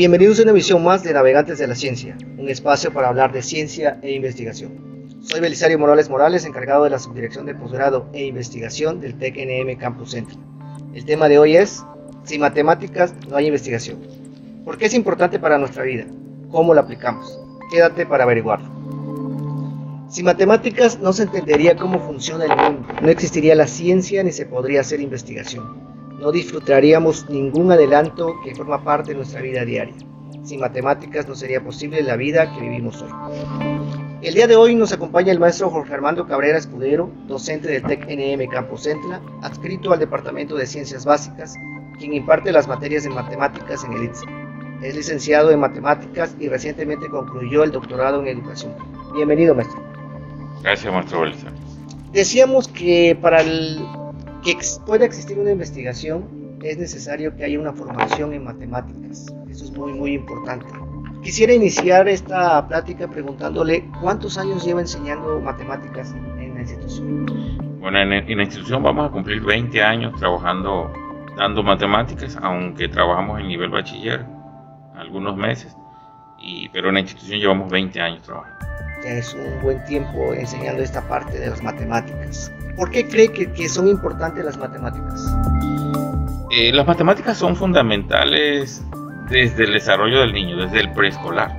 Bienvenidos a una emisión más de Navegantes de la Ciencia, un espacio para hablar de ciencia e investigación. Soy Belisario Morales Morales, encargado de la Subdirección de Posgrado e Investigación del TECNM Campus Centro. El tema de hoy es, sin matemáticas no hay investigación. ¿Por qué es importante para nuestra vida? ¿Cómo la aplicamos? Quédate para averiguarlo. Sin matemáticas no se entendería cómo funciona el mundo, no existiría la ciencia ni se podría hacer investigación no disfrutaríamos ningún adelanto que forma parte de nuestra vida diaria. Sin matemáticas no sería posible la vida que vivimos hoy. El día de hoy nos acompaña el maestro Jorge Armando Cabrera Escudero, docente del TEC-NM Campus Centla, adscrito al Departamento de Ciencias Básicas, quien imparte las materias de matemáticas en el ITSE. Es licenciado en matemáticas y recientemente concluyó el doctorado en educación. Bienvenido, maestro. Gracias, maestro Belisa. Decíamos que para el que pueda existir una investigación, es necesario que haya una formación en matemáticas. Eso es muy, muy importante. Quisiera iniciar esta plática preguntándole cuántos años lleva enseñando matemáticas en, la institución. Bueno, en, la institución vamos a cumplir 20 años trabajando, dando matemáticas, aunque trabajamos en nivel bachiller algunos meses, y, pero en la institución llevamos 20 años trabajando. Es un buen tiempo enseñando esta parte de las matemáticas. ¿Por qué cree que, son importantes las matemáticas? Eh, las matemáticas son fundamentales desde el desarrollo del niño, desde el preescolar.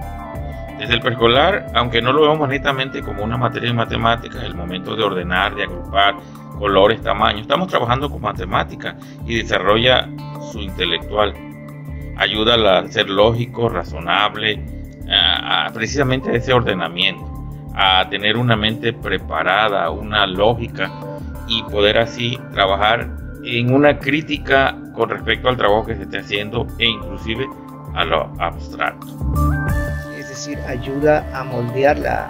Desde el preescolar, aunque no lo vemos netamente como una materia de matemáticas, el momento de ordenar, de agrupar colores, tamaños, estamos trabajando con matemáticas y desarrolla su intelectual. Ayuda a ser lógico, razonable, precisamente a ese ordenamiento a tener una mente preparada, una lógica y poder así trabajar en una crítica con respecto al trabajo que se esté haciendo e inclusive a lo abstracto. Es decir, ayuda a moldear la,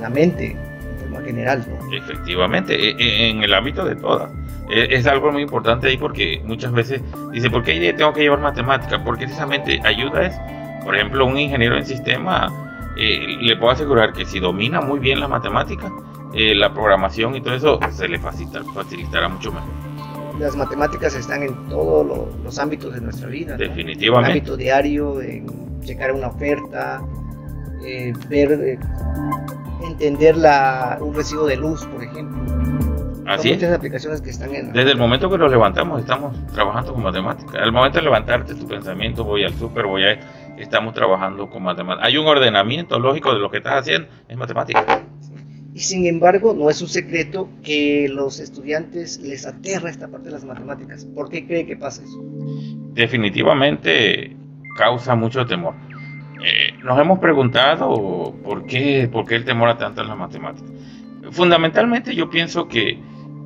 la, mente de forma general. Efectivamente, e, e, en el ámbito de todas. E, es algo muy importante ahí porque muchas veces dice, ¿por qué tengo que llevar matemática? Porque precisamente ayuda es, por ejemplo, un ingeniero en sistema eh, le puedo asegurar que si domina muy bien la matemática, eh, la programación y todo eso, se le facilita, facilitará mucho mejor. Las matemáticas están en todos los ámbitos de nuestra vida. Definitivamente. En el ámbito diario, en checar una oferta, eh, ver, entender la, un recibo de luz, por ejemplo. Así muchas aplicaciones que están en... Desde el momento que nos levantamos estamos trabajando con matemáticas. Al momento de levantarte tu pensamiento, voy al súper, voy a estamos trabajando con matemáticas. Hay un ordenamiento lógico de lo que estás haciendo, es matemática. Y sin embargo, no es un secreto que los estudiantes les aterra esta parte de las matemáticas. ¿Por qué cree que pasa eso? Definitivamente causa mucho temor. Eh, nos hemos preguntado por qué, por qué el temor a tanto en las matemáticas. Fundamentalmente yo pienso que,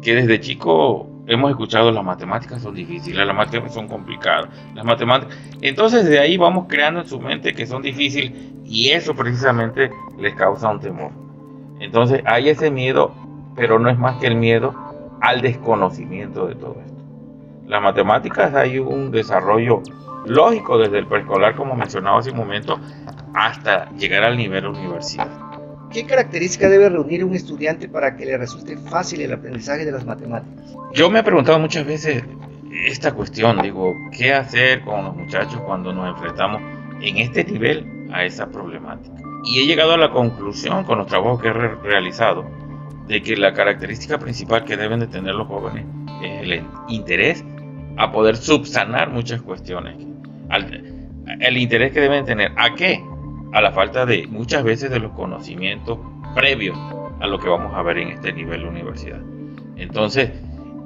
que desde chico hemos escuchado las matemáticas son difíciles, las matemáticas son complicadas, las matemáticas. Entonces de ahí vamos creando en su mente que son difíciles y eso precisamente les causa un temor. Entonces hay ese miedo, pero no es más que el miedo al desconocimiento de todo esto. Las matemáticas hay un desarrollo lógico desde el preescolar, como mencionaba hace un momento, hasta llegar al nivel universidad. ¿Qué característica debe reunir un estudiante para que le resulte fácil el aprendizaje de las matemáticas? Yo me he preguntado muchas veces esta cuestión, digo, ¿qué hacer con los muchachos cuando nos enfrentamos en este nivel a esa problemática? Y he llegado a la conclusión con los trabajos que he realizado de que la característica principal que deben de tener los jóvenes es el interés a poder subsanar muchas cuestiones. el interés que deben tener. ¿A qué? A la falta de muchas veces de los conocimientos previos a lo que vamos a ver en este nivel de universidad. Entonces,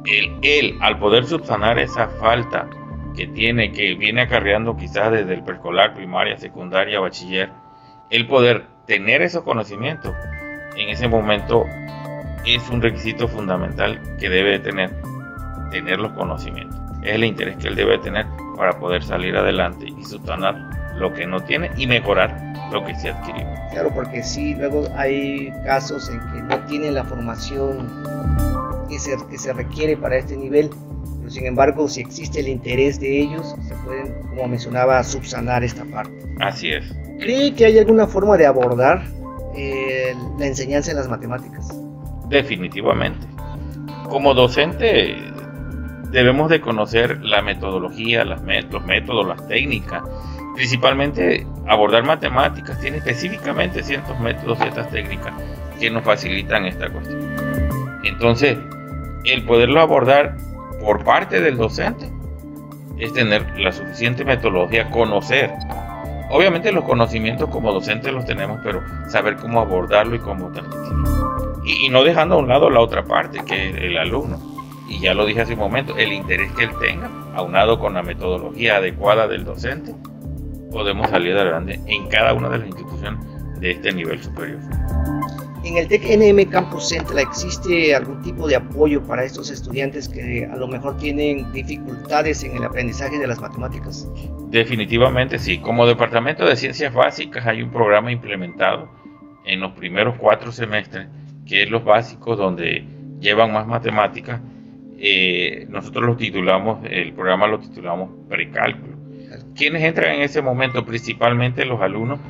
él, él al poder subsanar esa falta que tiene, que viene acarreando quizás desde el preescolar, primaria, secundaria, bachiller, el poder tener esos conocimientos en ese momento es un requisito fundamental que debe tener, tener los conocimientos. Es el interés que él debe tener para poder salir adelante y subsanar lo que no tiene y mejorar lo que se adquirió. Claro, porque sí, luego hay casos en que no tienen la formación que se, que se requiere para este nivel, pero sin embargo, si existe el interés de ellos, se pueden, como mencionaba, subsanar esta parte. Así es. ¿Cree que hay alguna forma de abordar eh, la enseñanza en las matemáticas? Definitivamente. Como docente debemos de conocer la metodología, las los métodos, las técnicas principalmente abordar matemáticas, tiene específicamente ciertos métodos, ciertas técnicas que nos facilitan esta cuestión. Entonces, el poderlo abordar por parte del docente es tener la suficiente metodología, conocer. Obviamente los conocimientos como docentes los tenemos, pero saber cómo abordarlo y cómo transmitirlo. Y, y no dejando a un lado la otra parte, que es el alumno. Y ya lo dije hace un momento, el interés que él tenga, aunado con la metodología adecuada del docente, podemos salir adelante en cada una de las instituciones de este nivel superior. En el TEC Campus Central existe algún tipo de apoyo para estos estudiantes que a lo mejor tienen dificultades en el aprendizaje de las matemáticas. Definitivamente sí. Como Departamento de Ciencias Básicas hay un programa implementado en los primeros cuatro semestres, que es los básicos donde llevan más matemáticas. Eh, nosotros lo titulamos, el programa lo titulamos precálculo. Quienes entran en ese momento? Principalmente los alumnos,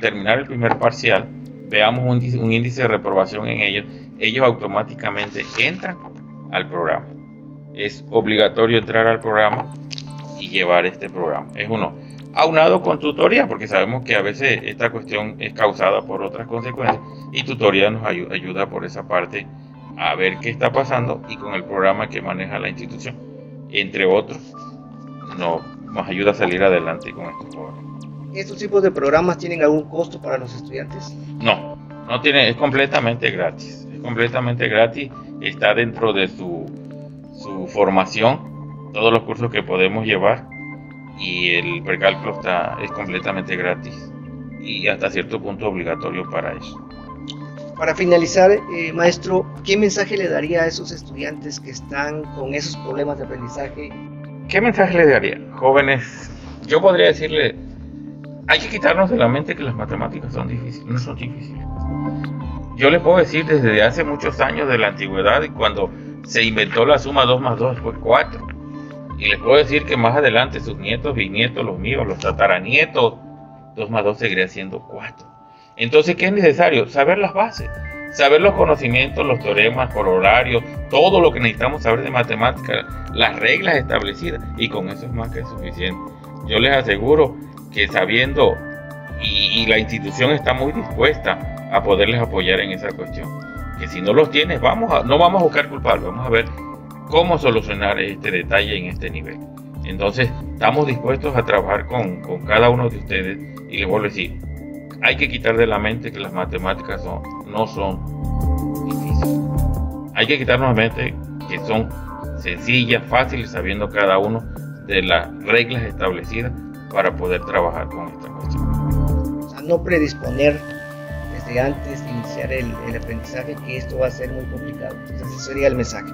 terminar el primer parcial veamos un, índice de reprobación en ellos, ellos automáticamente entran al programa. Es obligatorio entrar al programa y llevar este programa. Es uno. Aunado con tutoría, porque sabemos que a veces esta cuestión es causada por otras consecuencias y tutoría nos ayuda, por esa parte a ver qué está pasando y con el programa que maneja la institución, entre otros, nos, nos ayuda a salir adelante con estos programas. ¿Estos tipos de programas tienen algún costo para los estudiantes? No, no tiene, es completamente gratis. Es completamente gratis, está dentro de su, su formación, todos los cursos que podemos llevar y el precálculo está, es completamente gratis y hasta cierto punto obligatorio para eso. Para finalizar, eh, maestro, ¿qué mensaje le daría a esos estudiantes que están con esos problemas de aprendizaje? ¿Qué mensaje le daría? Jóvenes, yo podría decirle, hay que quitarnos de la mente que las matemáticas son difíciles, no son difíciles. Yo les puedo decir desde hace muchos años de la antigüedad, cuando se inventó la suma 2 más 2 fue 4. Y les puedo decir que más adelante sus nietos, bisnietos, los míos, los tataranietos, 2 más 2 seguiría siendo 4. Entonces, ¿qué es necesario? Saber las bases, saber los conocimientos, los teoremas, horarios, todo lo que necesitamos saber de matemáticas, las reglas establecidas, y con eso es más que suficiente. Yo les aseguro que sabiendo y, la institución está muy dispuesta a poderles apoyar en esa cuestión. Que si no los tienes, vamos a, no vamos a buscar culpables, vamos a ver cómo solucionar este detalle en este nivel. Entonces, estamos dispuestos a trabajar con, con cada uno de ustedes y les vuelvo a decir, hay que quitar de la mente que las matemáticas son, no son difíciles. Hay que quitarnos la mente que son sencillas, fáciles, sabiendo cada uno de las reglas establecidas para poder trabajar con esta cuestión. O sea, no predisponer desde antes de iniciar el, aprendizaje que esto va a ser muy complicado. Entonces ese sería el mensaje.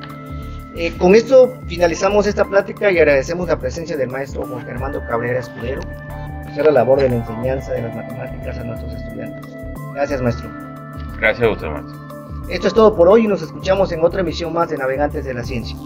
Eh, con esto finalizamos esta plática y agradecemos la presencia del maestro Juan Armando Cabrera Escudero, hacer la labor de la enseñanza de las matemáticas a nuestros estudiantes. Gracias, maestro. Gracias a usted. Esto es todo por hoy y nos escuchamos en otra emisión más de Navegantes de la Ciencia.